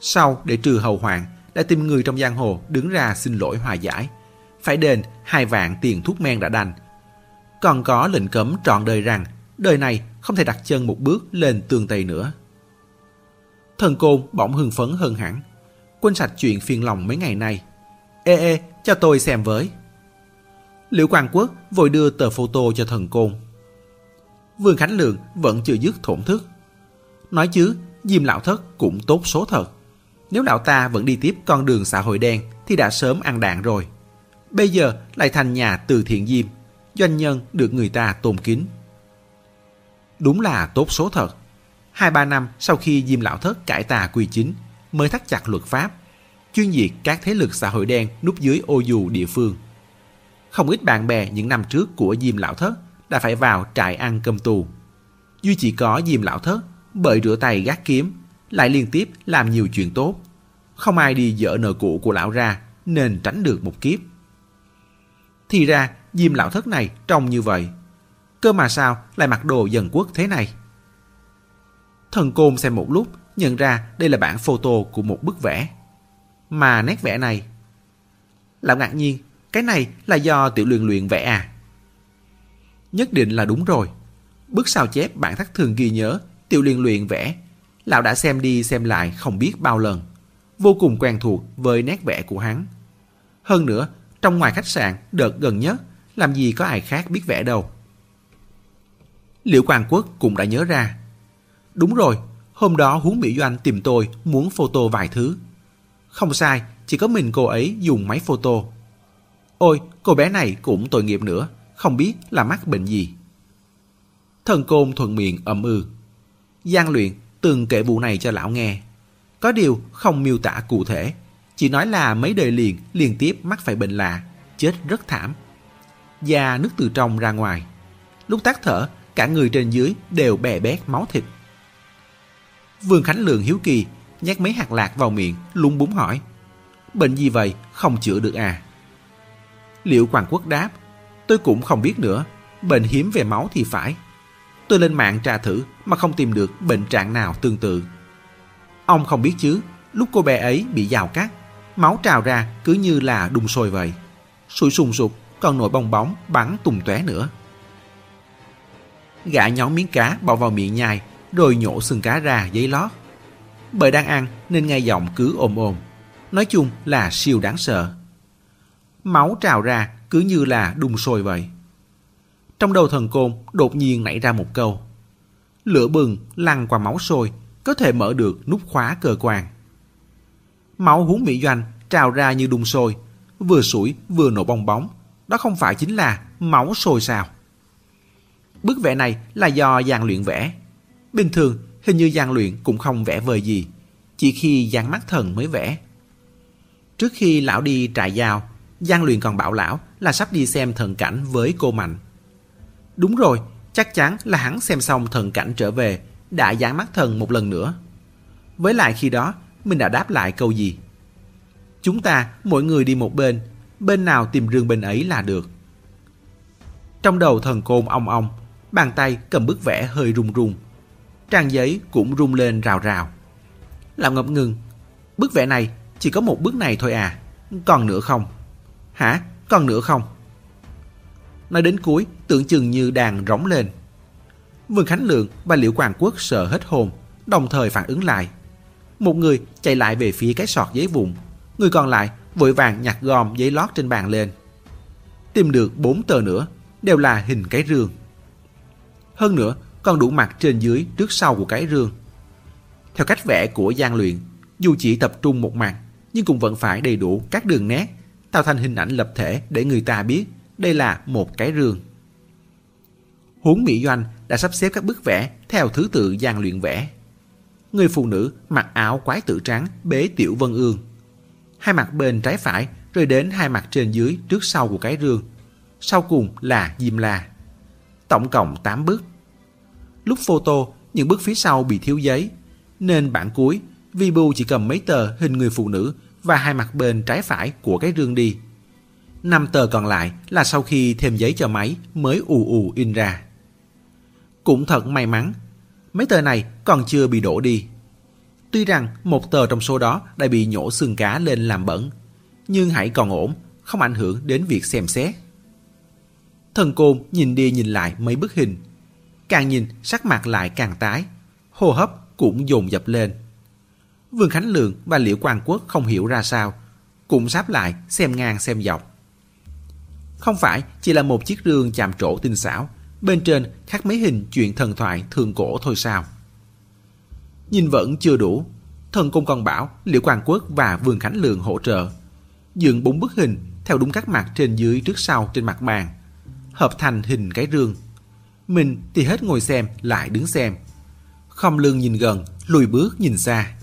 Sau, để trừ hậu hoạn, đã tìm người trong giang hồ đứng ra xin lỗi hòa giải. Phải đền hai vạn tiền thuốc men đã đành. Còn có lệnh cấm trọn đời rằng đời này không thể đặt chân một bước lên tường Tây nữa. Thần côn bỗng hưng phấn hơn hẳn, quên sạch chuyện phiền lòng mấy ngày nay. Ê ê, cho tôi xem với. Liễu Quang Quốc vội đưa tờ photo cho thần côn. Vương Khánh Lượng vẫn chưa dứt thổn thức. Nói chứ, Diêm Lão Thất cũng tốt số thật. Nếu lão ta vẫn đi tiếp con đường xã hội đen thì đã sớm ăn đạn rồi. Bây giờ lại thành nhà từ thiện Diêm, doanh nhân được người ta tôn kính. Đúng là tốt số thật. Hai ba năm sau khi Diêm Lão Thất cải tà quy chính, mới thắt chặt luật pháp, chuyên diệt các thế lực xã hội đen núp dưới ô dù địa phương. Không ít bạn bè những năm trước của Diêm Lão Thất đã phải vào trại ăn cơm tù. Duy chỉ có Diêm Lão Thất bởi rửa tay gác kiếm, lại liên tiếp làm nhiều chuyện tốt. Không ai đi dỡ nợ cũ của lão ra nên tránh được một kiếp. Thì ra Diêm Lão Thất này trông như vậy Cơ mà sao lại mặc đồ dân quốc thế này? Thần Côn xem một lúc, nhận ra đây là bản photo của một bức vẽ. Mà nét vẽ này... Lão ngạc nhiên, cái này là do tiểu luyện luyện vẽ à? Nhất định là đúng rồi. Bức sao chép bản thắc thường ghi nhớ tiểu luyện luyện vẽ. Lão đã xem đi xem lại không biết bao lần. Vô cùng quen thuộc với nét vẽ của hắn. Hơn nữa, trong ngoài khách sạn đợt gần nhất, làm gì có ai khác biết vẽ đâu. Liệu Quang Quốc cũng đã nhớ ra. Đúng rồi, hôm đó Huống Mỹ Doanh tìm tôi muốn photo vài thứ. Không sai, chỉ có mình cô ấy dùng máy photo. Ôi, cô bé này cũng tội nghiệp nữa, không biết là mắc bệnh gì. Thần côn thuận miệng ậm ư. Ừ. Giang luyện từng kể vụ này cho lão nghe. Có điều không miêu tả cụ thể, chỉ nói là mấy đời liền liên tiếp mắc phải bệnh lạ, chết rất thảm. Da nước từ trong ra ngoài. Lúc tác thở, cả người trên dưới đều bè bét máu thịt. Vương Khánh Lượng hiếu kỳ, nhét mấy hạt lạc vào miệng, lúng búng hỏi. Bệnh gì vậy, không chữa được à? Liệu quảng Quốc đáp, tôi cũng không biết nữa, bệnh hiếm về máu thì phải. Tôi lên mạng tra thử mà không tìm được bệnh trạng nào tương tự. Ông không biết chứ, lúc cô bé ấy bị dào cắt, máu trào ra cứ như là đun sôi vậy. Sủi sùng sụp còn nổi bong bóng bắn tung tóe nữa. Gã nhón miếng cá bỏ vào miệng nhai, rồi nhổ xương cá ra giấy lót. Bởi đang ăn nên nghe giọng cứ ôm ôm. Nói chung là siêu đáng sợ. Máu trào ra cứ như là đun sôi vậy. Trong đầu thần côn đột nhiên nảy ra một câu. Lửa bừng lăn qua máu sôi, có thể mở được nút khóa cơ quan. Máu huống mỹ doanh trào ra như đun sôi, vừa sủi vừa nổ bong bóng. Đó không phải chính là máu sôi sao? Bức vẽ này là do Giang luyện vẽ. Bình thường, hình như Giang luyện cũng không vẽ vời gì, chỉ khi Giang mắt thần mới vẽ. Trước khi lão đi trại giao, Giang luyện còn bảo lão là sắp đi xem thần cảnh với cô Mạnh. Đúng rồi, chắc chắn là hắn xem xong thần cảnh trở về, đã dán mắt thần một lần nữa. Với lại khi đó, mình đã đáp lại câu gì? Chúng ta, mỗi người đi một bên, bên nào tìm rương bên ấy là được. Trong đầu thần côn ong ong, bàn tay cầm bức vẽ hơi run run, Trang giấy cũng rung lên rào rào. Làm ngập ngừng, bức vẽ này chỉ có một bức này thôi à, còn nữa không? Hả, còn nữa không? Nói đến cuối, tưởng chừng như đàn rống lên. Vương Khánh Lượng và Liễu Quang Quốc sợ hết hồn, đồng thời phản ứng lại. Một người chạy lại về phía cái sọt giấy vụn, người còn lại vội vàng nhặt gom giấy lót trên bàn lên. Tìm được bốn tờ nữa, đều là hình cái rương. Hơn nữa, còn đủ mặt trên dưới trước sau của cái rương. Theo cách vẽ của gian Luyện, dù chỉ tập trung một mặt, nhưng cũng vẫn phải đầy đủ các đường nét, tạo thành hình ảnh lập thể để người ta biết đây là một cái rương. Huống Mỹ Doanh đã sắp xếp các bức vẽ theo thứ tự gian Luyện vẽ. Người phụ nữ mặc áo quái tử trắng bế tiểu vân ương. Hai mặt bên trái phải rồi đến hai mặt trên dưới trước sau của cái rương. Sau cùng là Diêm La. Tổng cộng 8 bước Lúc photo, những bức phía sau bị thiếu giấy, nên bản cuối, vibu chỉ cầm mấy tờ hình người phụ nữ và hai mặt bên trái phải của cái rương đi. Năm tờ còn lại là sau khi thêm giấy cho máy mới ù ù in ra. Cũng thật may mắn, mấy tờ này còn chưa bị đổ đi. Tuy rằng một tờ trong số đó đã bị nhổ xương cá lên làm bẩn, nhưng hãy còn ổn, không ảnh hưởng đến việc xem xét. Thần côn nhìn đi nhìn lại mấy bức hình. Càng nhìn sắc mặt lại càng tái, hô hấp cũng dồn dập lên. Vương Khánh Lượng và Liễu Quang Quốc không hiểu ra sao, cũng sáp lại xem ngang xem dọc. Không phải chỉ là một chiếc rương chạm trổ tinh xảo, bên trên khắc mấy hình chuyện thần thoại thường cổ thôi sao. Nhìn vẫn chưa đủ, thần Cung còn bảo Liễu Quang Quốc và Vương Khánh Lượng hỗ trợ. Dựng bốn bức hình theo đúng các mặt trên dưới trước sau trên mặt bàn, hợp thành hình cái rương. Mình thì hết ngồi xem lại đứng xem. Không lưng nhìn gần, lùi bước nhìn xa.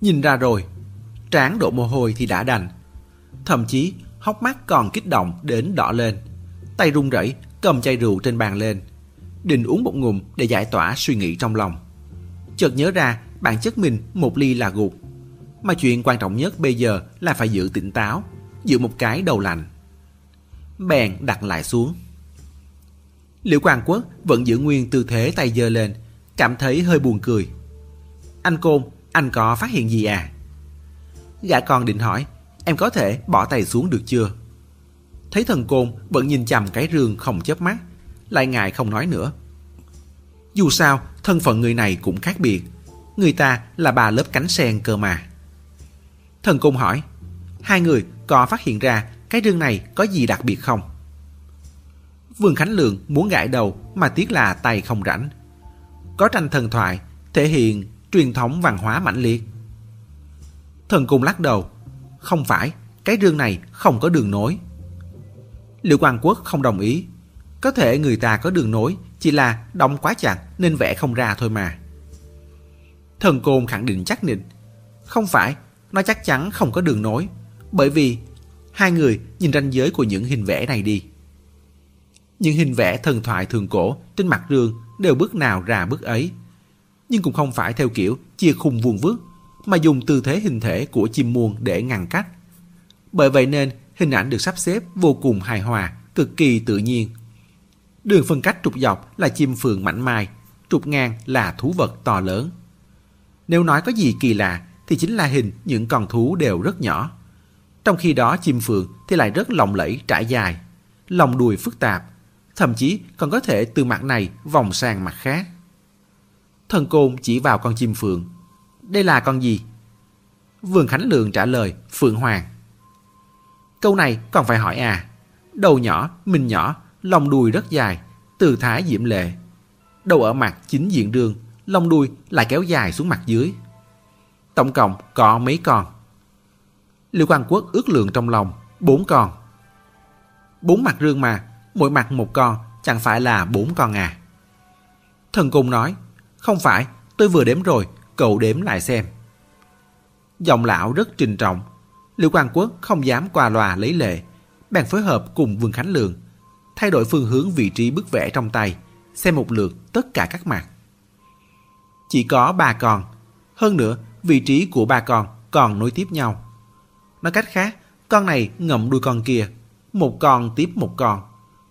Nhìn ra rồi, trán đổ mồ hôi thì đã đành. Thậm chí hốc mắt còn kích động đến đỏ lên. Tay run rẩy cầm chai rượu trên bàn lên. Định uống một ngụm để giải tỏa suy nghĩ trong lòng. Chợt nhớ ra bản chất mình một ly là gục. Mà chuyện quan trọng nhất bây giờ là phải giữ tỉnh táo, giữ một cái đầu lạnh. Bèn đặt lại xuống. Liễu Quang Quốc vẫn giữ nguyên tư thế tay giơ lên, cảm thấy hơi buồn cười. Anh Côn, anh có phát hiện gì à? Gã con định hỏi, em có thể bỏ tay xuống được chưa? Thấy thần côn vẫn nhìn chằm cái rương không chớp mắt, lại ngại không nói nữa. Dù sao, thân phận người này cũng khác biệt. Người ta là bà lớp cánh sen cơ mà. Thần côn hỏi, hai người có phát hiện ra cái rương này có gì đặc biệt không? Vương Khánh Lượng muốn gãi đầu mà tiếc là tay không rảnh. Có tranh thần thoại thể hiện truyền thống văn hóa mãnh liệt. Thần Cung lắc đầu. Không phải, cái rương này không có đường nối. Liệu Quang Quốc không đồng ý. Có thể người ta có đường nối, chỉ là đông quá chặt nên vẽ không ra thôi mà. Thần Côn khẳng định chắc nịch. Không phải, nó chắc chắn không có đường nối. Bởi vì hai người nhìn ranh giới của những hình vẽ này đi. Những hình vẽ thần thoại thường cổ trên mặt rương đều bước nào ra bước ấy. Nhưng cũng không phải theo kiểu chia khung vuông vước, mà dùng tư thế hình thể của chim muôn để ngăn cách. Bởi vậy nên hình ảnh được sắp xếp vô cùng hài hòa, cực kỳ tự nhiên. Đường phân cách trục dọc là chim phượng mảnh mai, trục ngang là thú vật to lớn. Nếu nói có gì kỳ lạ thì chính là hình những con thú đều rất nhỏ. Trong khi đó chim phượng thì lại rất lộng lẫy trải dài, lòng đuôi phức tạp, thậm chí còn có thể từ mặt này vòng sang mặt khác. Thần Côn chỉ vào con chim phượng. Đây là con gì? Vương Khánh Lượng trả lời Phượng Hoàng. Câu này còn phải hỏi à. Đầu nhỏ, mình nhỏ, lòng đuôi rất dài, từ thái diễm lệ. Đầu ở mặt chính diện đường, lòng đuôi lại kéo dài xuống mặt dưới. Tổng cộng có mấy con? Lưu Quang Quốc ước lượng trong lòng, bốn con. Bốn mặt rương mà, mỗi mặt một con, chẳng phải là bốn con à. Thần Cung nói, không phải, tôi vừa đếm rồi, cậu đếm lại xem. Giọng lão rất trình trọng, Lưu Quang Quốc không dám qua loa lấy lệ, bèn phối hợp cùng Vương Khánh Lượng, thay đổi phương hướng vị trí bức vẽ trong tay, xem một lượt tất cả các mặt. Chỉ có ba con, hơn nữa vị trí của ba con còn nối tiếp nhau. Nói cách khác, con này ngậm đuôi con kia, một con tiếp một con,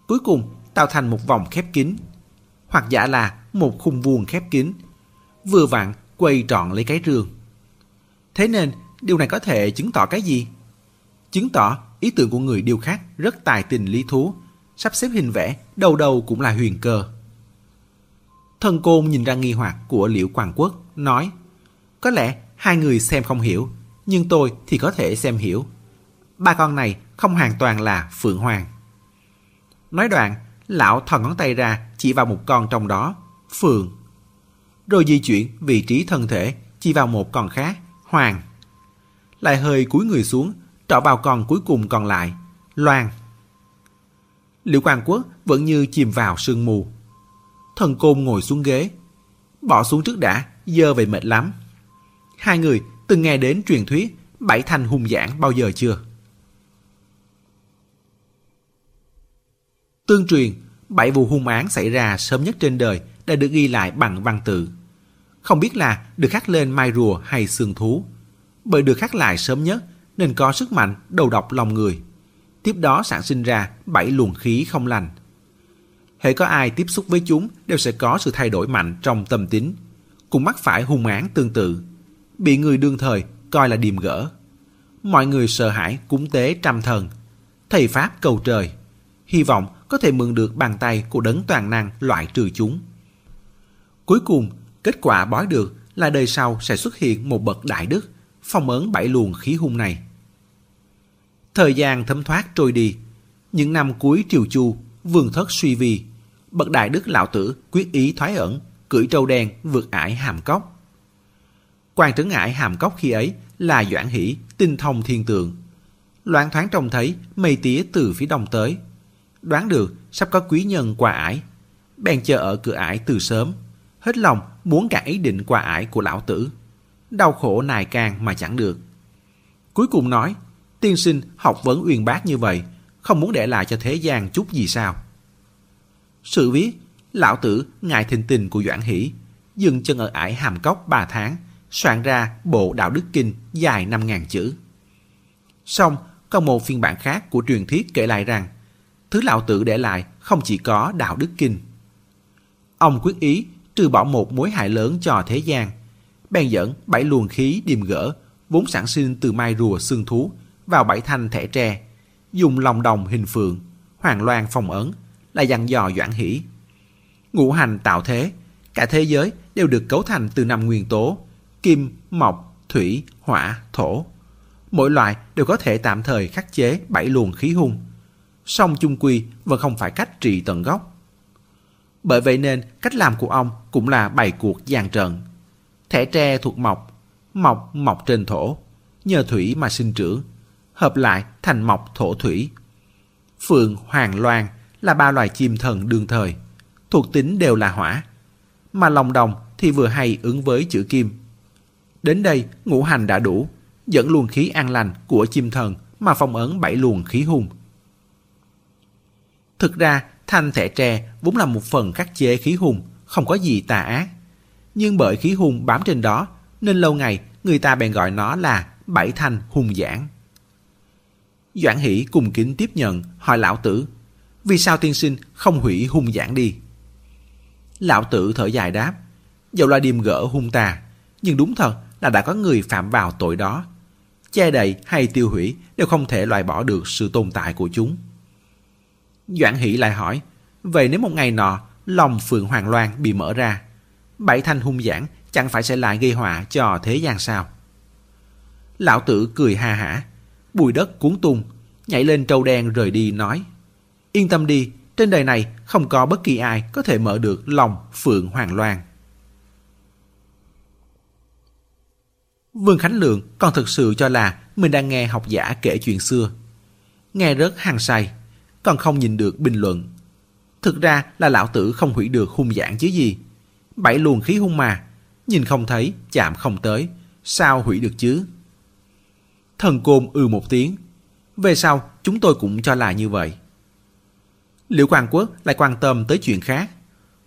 cuối cùng tạo thành một vòng khép kín, hoặc giả là một khung vuông khép kín, vừa vặn quay trọn lấy cái rương. Thế nên Điều này có thể chứng tỏ cái gì? Chứng tỏ ý tưởng của người điêu khắc rất tài tình lý thú, sắp xếp hình vẽ, đầu đầu cũng là huyền cơ. Thần Côn nhìn ra nghi hoặc của Liễu quảng Quốc, nói Có lẽ hai người xem không hiểu, nhưng tôi thì có thể xem hiểu. Ba con này không hoàn toàn là Phượng Hoàng. Nói đoạn, lão thò ngón tay ra chỉ vào một con trong đó, Phượng. Rồi di chuyển vị trí thân thể chỉ vào một con khác, Hoàng lại hơi cúi người xuống, trỏ vào con cuối cùng còn lại, Loan. Liễu Quang Quốc vẫn như chìm vào sương mù. Thần Côn ngồi xuống ghế, bỏ xuống trước đã, dơ về mệt lắm. Hai người từng nghe đến truyền thuyết bảy thành hung giảng bao giờ chưa? Tương truyền, bảy vụ hung án xảy ra sớm nhất trên đời đã được ghi lại bằng văn tự. Không biết là được khắc lên mai rùa hay xương thú, bởi được khắc lại sớm nhất nên có sức mạnh đầu độc lòng người. Tiếp đó sản sinh ra bảy luồng khí không lành. Hệ có ai tiếp xúc với chúng đều sẽ có sự thay đổi mạnh trong tâm tính, cũng mắc phải hung án tương tự, bị người đương thời coi là điềm gỡ. Mọi người sợ hãi cúng tế trăm thần, thầy Pháp cầu trời, hy vọng có thể mượn được bàn tay của đấng toàn năng loại trừ chúng. Cuối cùng, kết quả bói được là đời sau sẽ xuất hiện một bậc đại đức phong ấn bảy luồng khí hung này. Thời gian thấm thoát trôi đi, những năm cuối triều chu, vương thất suy vi, bậc đại đức lão tử quyết ý thoái ẩn, cưỡi trâu đen vượt ải hàm cốc. Quan trấn ải hàm cốc khi ấy là Doãn Hỷ, tinh thông thiên tượng. Loạn thoáng trông thấy mây tía từ phía đông tới. Đoán được sắp có quý nhân qua ải. Bèn chờ ở cửa ải từ sớm. Hết lòng muốn cả ý định qua ải của lão tử đau khổ nài càng mà chẳng được. Cuối cùng nói, tiên sinh học vấn uyên bác như vậy, không muốn để lại cho thế gian chút gì sao. Sự viết, lão tử ngại thình tình của Doãn Hỷ, dừng chân ở ải hàm cốc 3 tháng, soạn ra bộ đạo đức kinh dài 5.000 chữ. Xong, còn một phiên bản khác của truyền thuyết kể lại rằng, thứ lão tử để lại không chỉ có đạo đức kinh. Ông quyết ý trừ bỏ một mối hại lớn cho thế gian, bèn dẫn bảy luồng khí điềm gỡ vốn sản sinh từ mai rùa xương thú vào bảy thanh thẻ tre dùng lòng đồng hình phượng hoàng loan phong ấn là dặn dò doãn hỷ ngũ hành tạo thế cả thế giới đều được cấu thành từ năm nguyên tố kim mộc thủy hỏa thổ mỗi loại đều có thể tạm thời khắc chế bảy luồng khí hung song chung quy vẫn không phải cách trị tận gốc bởi vậy nên cách làm của ông cũng là bày cuộc giàn trận Thẻ tre thuộc mộc, mộc mọc trên thổ. nhờ thủy mà sinh trưởng, hợp lại thành mộc thổ thủy. Phượng, hoàng, loan là ba loài chim thần đương thời, thuộc tính đều là hỏa, mà lòng đồng thì vừa hay ứng với chữ kim. Đến đây, ngũ hành đã đủ, dẫn luồng khí an lành của chim thần mà phong ấn bảy luồng khí hung. Thực ra, thanh thẻ tre vốn là một phần khắc chế khí hung, không có gì tà ác. Nhưng bởi khí hung bám trên đó, nên lâu ngày người ta bèn gọi nó là bảy thanh hung giảng. Doãn Hỷ cùng kính tiếp nhận hỏi lão tử, vì sao tiên sinh không hủy hung giảng đi? Lão tử thở dài đáp, dẫu là điềm gỡ hung tà, nhưng đúng thật là đã có người phạm vào tội đó. Che đậy hay tiêu hủy đều không thể loại bỏ được sự tồn tại của chúng. Doãn Hỷ lại hỏi, vậy nếu một ngày nọ lòng Phượng Hoàng Loan bị mở ra, bảy thanh hung giảng chẳng phải sẽ lại gây họa cho thế gian sao? Lão tử cười ha hả, bùi đất cuốn tung, nhảy lên trâu đen rời đi nói, yên tâm đi, trên đời này không có bất kỳ ai có thể mở được lòng Phượng Hoàng Loan. Vương Khánh Lượng còn thực sự cho là mình đang nghe học giả kể chuyện xưa. Nghe rất hàng say, còn không nhìn được bình luận. Thực ra là lão tử không hủy được hung giảng chứ gì. Bảy luồng khí hung mà, nhìn không thấy, chạm không tới, sao hủy được chứ? Thần côn ư một tiếng. Về sau, chúng tôi cũng cho là như vậy. Liệu Quang Quốc lại quan tâm tới chuyện khác.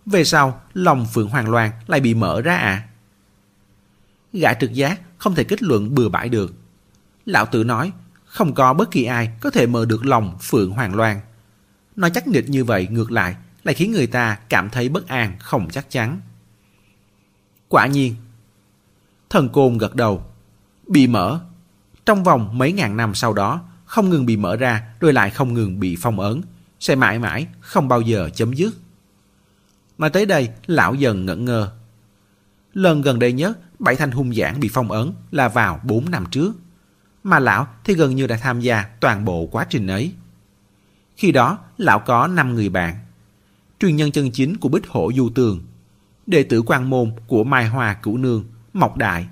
Về sau, lòng Phượng Hoàng Loan lại bị mở ra à? Gã trực giác không thể kết luận bừa bãi được. Lão tử nói, không có bất kỳ ai có thể mở được lòng Phượng Hoàng Loan. Nói chắc nịch như vậy ngược lại lại khiến người ta cảm thấy bất an, không chắc chắn. Quả nhiên, thần côn gật đầu, bị mở. Trong vòng mấy ngàn năm sau đó, không ngừng bị mở ra rồi lại không ngừng bị phong ấn, sẽ mãi mãi không bao giờ chấm dứt. mà tới đây, lão dần ngẩn ngơ. Lần gần đây nhất, bảy thanh hung giảng bị phong ấn là vào 4 năm trước. Mà lão thì gần như đã tham gia toàn bộ quá trình ấy. Khi đó, lão có 5 người bạn. Truyền nhân chân chính của Bích Hổ Du Tường, đệ tử quan môn của Mai Hoa Cửu Nương, Mộc Đại.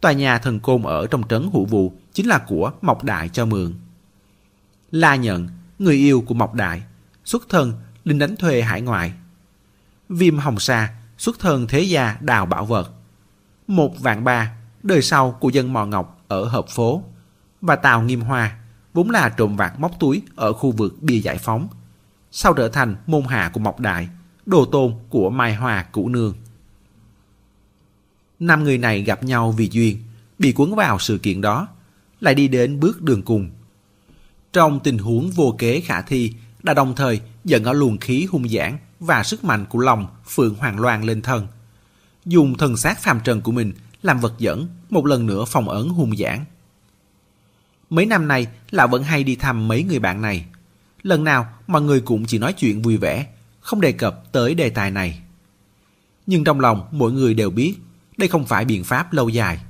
Tòa nhà thần côn ở trong trấn hữu vụ chính là của Mộc Đại cho mượn. La Nhận, người yêu của Mộc Đại, xuất thân linh đánh thuê hải ngoại. Viêm Hồng Sa, xuất thân thế gia đào bảo vật. Một vạn ba, đời sau của dân Mò Ngọc ở hợp phố. Và Tào Nghiêm Hoa, vốn là trộm vặt móc túi ở khu vực bia giải phóng. Sau trở thành môn hạ của Mộc Đại, đồ tôn của Mai Hoa Cũ Nương. Năm người này gặp nhau vì duyên, bị cuốn vào sự kiện đó, lại đi đến bước đường cùng. Trong tình huống vô kế khả thi, đã đồng thời dẫn ở luồng khí hung giảng và sức mạnh của lòng Phượng Hoàng Loan lên thân. Dùng thân xác phàm trần của mình làm vật dẫn, một lần nữa phòng ấn hung giảng. Mấy năm nay, lão vẫn hay đi thăm mấy người bạn này. Lần nào, mọi người cũng chỉ nói chuyện vui vẻ, không đề cập tới đề tài này. Nhưng trong lòng mỗi người đều biết, đây không phải biện pháp lâu dài.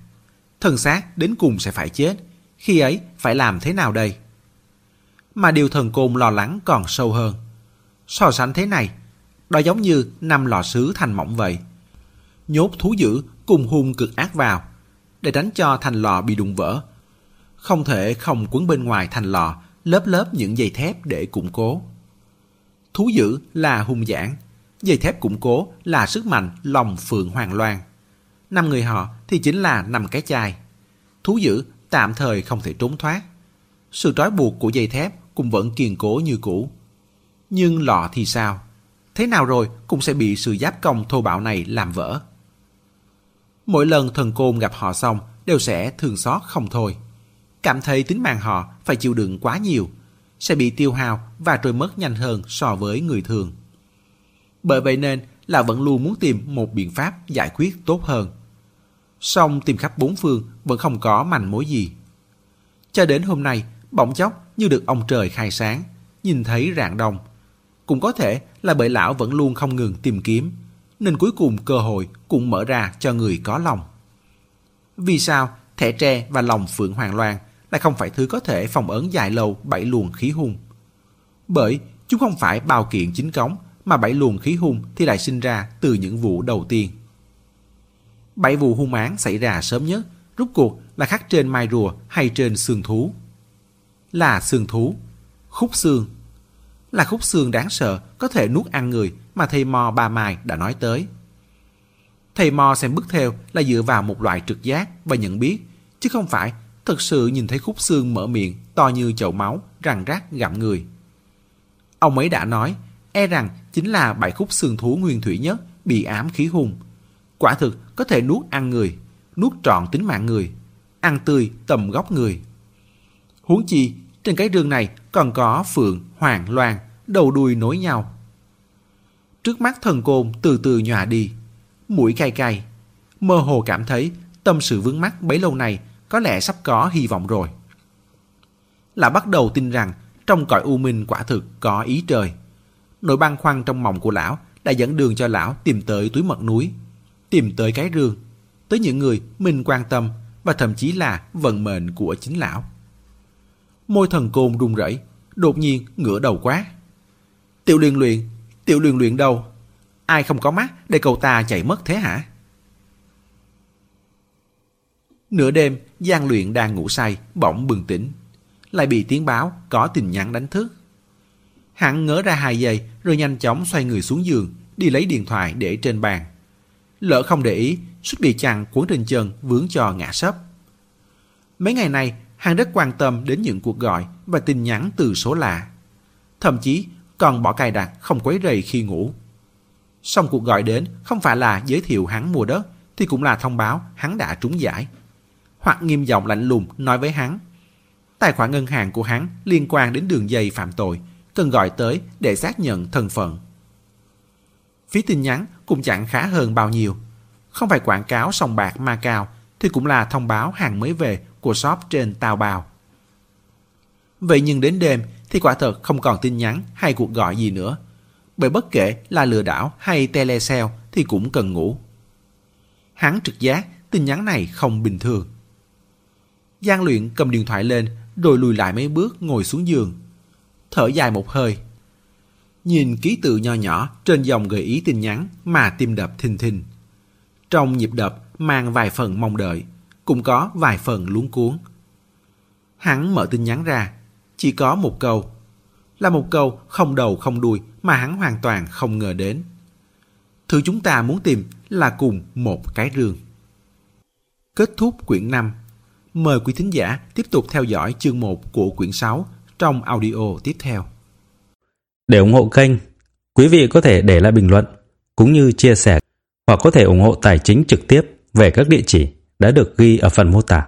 Thân xác đến cùng sẽ phải chết, khi ấy phải làm thế nào đây? Mà điều thần côn lo lắng còn sâu hơn. So sánh thế này, đó giống như năm lò sứ thành mỏng vậy. Nhốt thú dữ cùng hung cực ác vào, để tránh cho thành lò bị đụng vỡ. Không thể không quấn bên ngoài thành lò lớp lớp những dây thép để củng cố. Thú dữ là hung giảng, dây thép củng cố là sức mạnh lòng phượng hoàng loan. Năm người họ thì chính là năm cái chai. Thú dữ tạm thời không thể trốn thoát. Sự trói buộc của dây thép cũng vẫn kiên cố như cũ. Nhưng lọ thì sao? Thế nào rồi cũng sẽ bị sự giáp công thô bạo này làm vỡ. Mỗi lần thần côn gặp họ xong đều sẽ thương xót không thôi. Cảm thấy tính mạng họ phải chịu đựng quá nhiều, sẽ bị tiêu hao và trôi mất nhanh hơn so với người thường. Bởi vậy nên là vẫn luôn muốn tìm một biện pháp giải quyết tốt hơn. Song tìm khắp bốn phương vẫn không có manh mối gì. Cho đến hôm nay, bỗng chốc như được ông trời khai sáng, nhìn thấy rạng đông. Cũng có thể là bởi lão vẫn luôn không ngừng tìm kiếm, nên cuối cùng cơ hội cũng mở ra cho người có lòng. Vì sao thẻ tre và lòng phượng hoàng loan lại không phải thứ có thể phòng ấn dài lâu bảy luồng khí hung? Bởi chúng không phải bao kiện chính cống, mà bảy luồng khí hung thì lại sinh ra từ những vụ đầu tiên. Bảy vụ hung án xảy ra sớm nhất, rút cuộc là khắc trên mai rùa hay trên xương thú. Là xương thú, khúc xương. Là khúc xương đáng sợ có thể nuốt ăn người mà thầy mò bà mài đã nói tới. Thầy mò xem bức theo là dựa vào một loại trực giác và nhận biết, chứ không phải thực sự nhìn thấy khúc xương mở miệng to như chậu máu, răng rác gặm người. Ông ấy đã nói, e rằng chính là bảy khúc xương thú nguyên thủy nhất bị ám khí hung. Quả thực có thể nuốt ăn người, nuốt trọn tính mạng người, ăn tươi tầm góc người. Huống chi, trên cái rương này còn có phượng, hoàng, loan, đầu đuôi nối nhau. Trước mắt thần côn từ từ nhòa đi, mũi cay cay, mơ hồ cảm thấy tâm sự vướng mắt bấy lâu này có lẽ sắp có hy vọng rồi. Là bắt đầu tin rằng trong cõi u minh quả thực có ý trời. Nỗi băn khoăn trong mộng của lão đã dẫn đường cho lão tìm tới túi mật núi, tìm tới cái rương, tới những người mình quan tâm và thậm chí là vận mệnh của chính lão. Môi thần côn run rẩy, đột nhiên ngửa đầu quát. Tiểu liên luyện, tiểu luyện luyện đâu? Ai không có mắt để cậu ta chạy mất thế hả? Nửa đêm, Giang luyện đang ngủ say, bỗng bừng tỉnh. Lại bị tiếng báo có tin nhắn đánh thức. Hắn ngỡ ra hai giây rồi nhanh chóng xoay người xuống giường, đi lấy điện thoại để trên bàn. Lỡ không để ý, suýt bị chằng cuốn trên chân vướng cho ngã sấp. Mấy ngày nay, hắn rất quan tâm đến những cuộc gọi và tin nhắn từ số lạ. Thậm chí còn bỏ cài đặt không quấy rầy khi ngủ. Xong cuộc gọi đến, không phải là giới thiệu hắn mua đất, thì cũng là thông báo hắn đã trúng giải. Hoặc nghiêm giọng lạnh lùng nói với hắn, tài khoản ngân hàng của hắn liên quan đến đường dây phạm tội, cần gọi tới để xác nhận thân phận. Phí tin nhắn cũng chẳng khá hơn bao nhiêu. Không phải quảng cáo sòng bạc ma cao, thì cũng là thông báo hàng mới về của shop trên Tào Bào. Vậy nhưng đến đêm thì quả thật không còn tin nhắn hay cuộc gọi gì nữa. Bởi bất kể là lừa đảo hay telesale thì cũng cần ngủ. Hắn trực giác tin nhắn này không bình thường. Giang luyện cầm điện thoại lên rồi lùi lại mấy bước ngồi xuống giường. Thở dài một hơi. Nhìn ký tự nho nhỏ trên dòng gợi ý tin nhắn mà tim đập thình thình. Trong nhịp đập mang vài phần mong đợi, cũng có vài phần luống cuốn. Hắn mở tin nhắn ra, chỉ có một câu. Là một câu không đầu không đuôi mà hắn hoàn toàn không ngờ đến. Thứ chúng ta muốn tìm là cùng một cái rương. Kết thúc quyển 5 Mời quý thính giả tiếp tục theo dõi chương 1 của quyển 6 trong audio tiếp theo. Để ủng hộ kênh, quý vị có thể để lại bình luận cũng như chia sẻ hoặc có thể ủng hộ tài chính trực tiếp về các địa chỉ đã được ghi ở phần mô tả.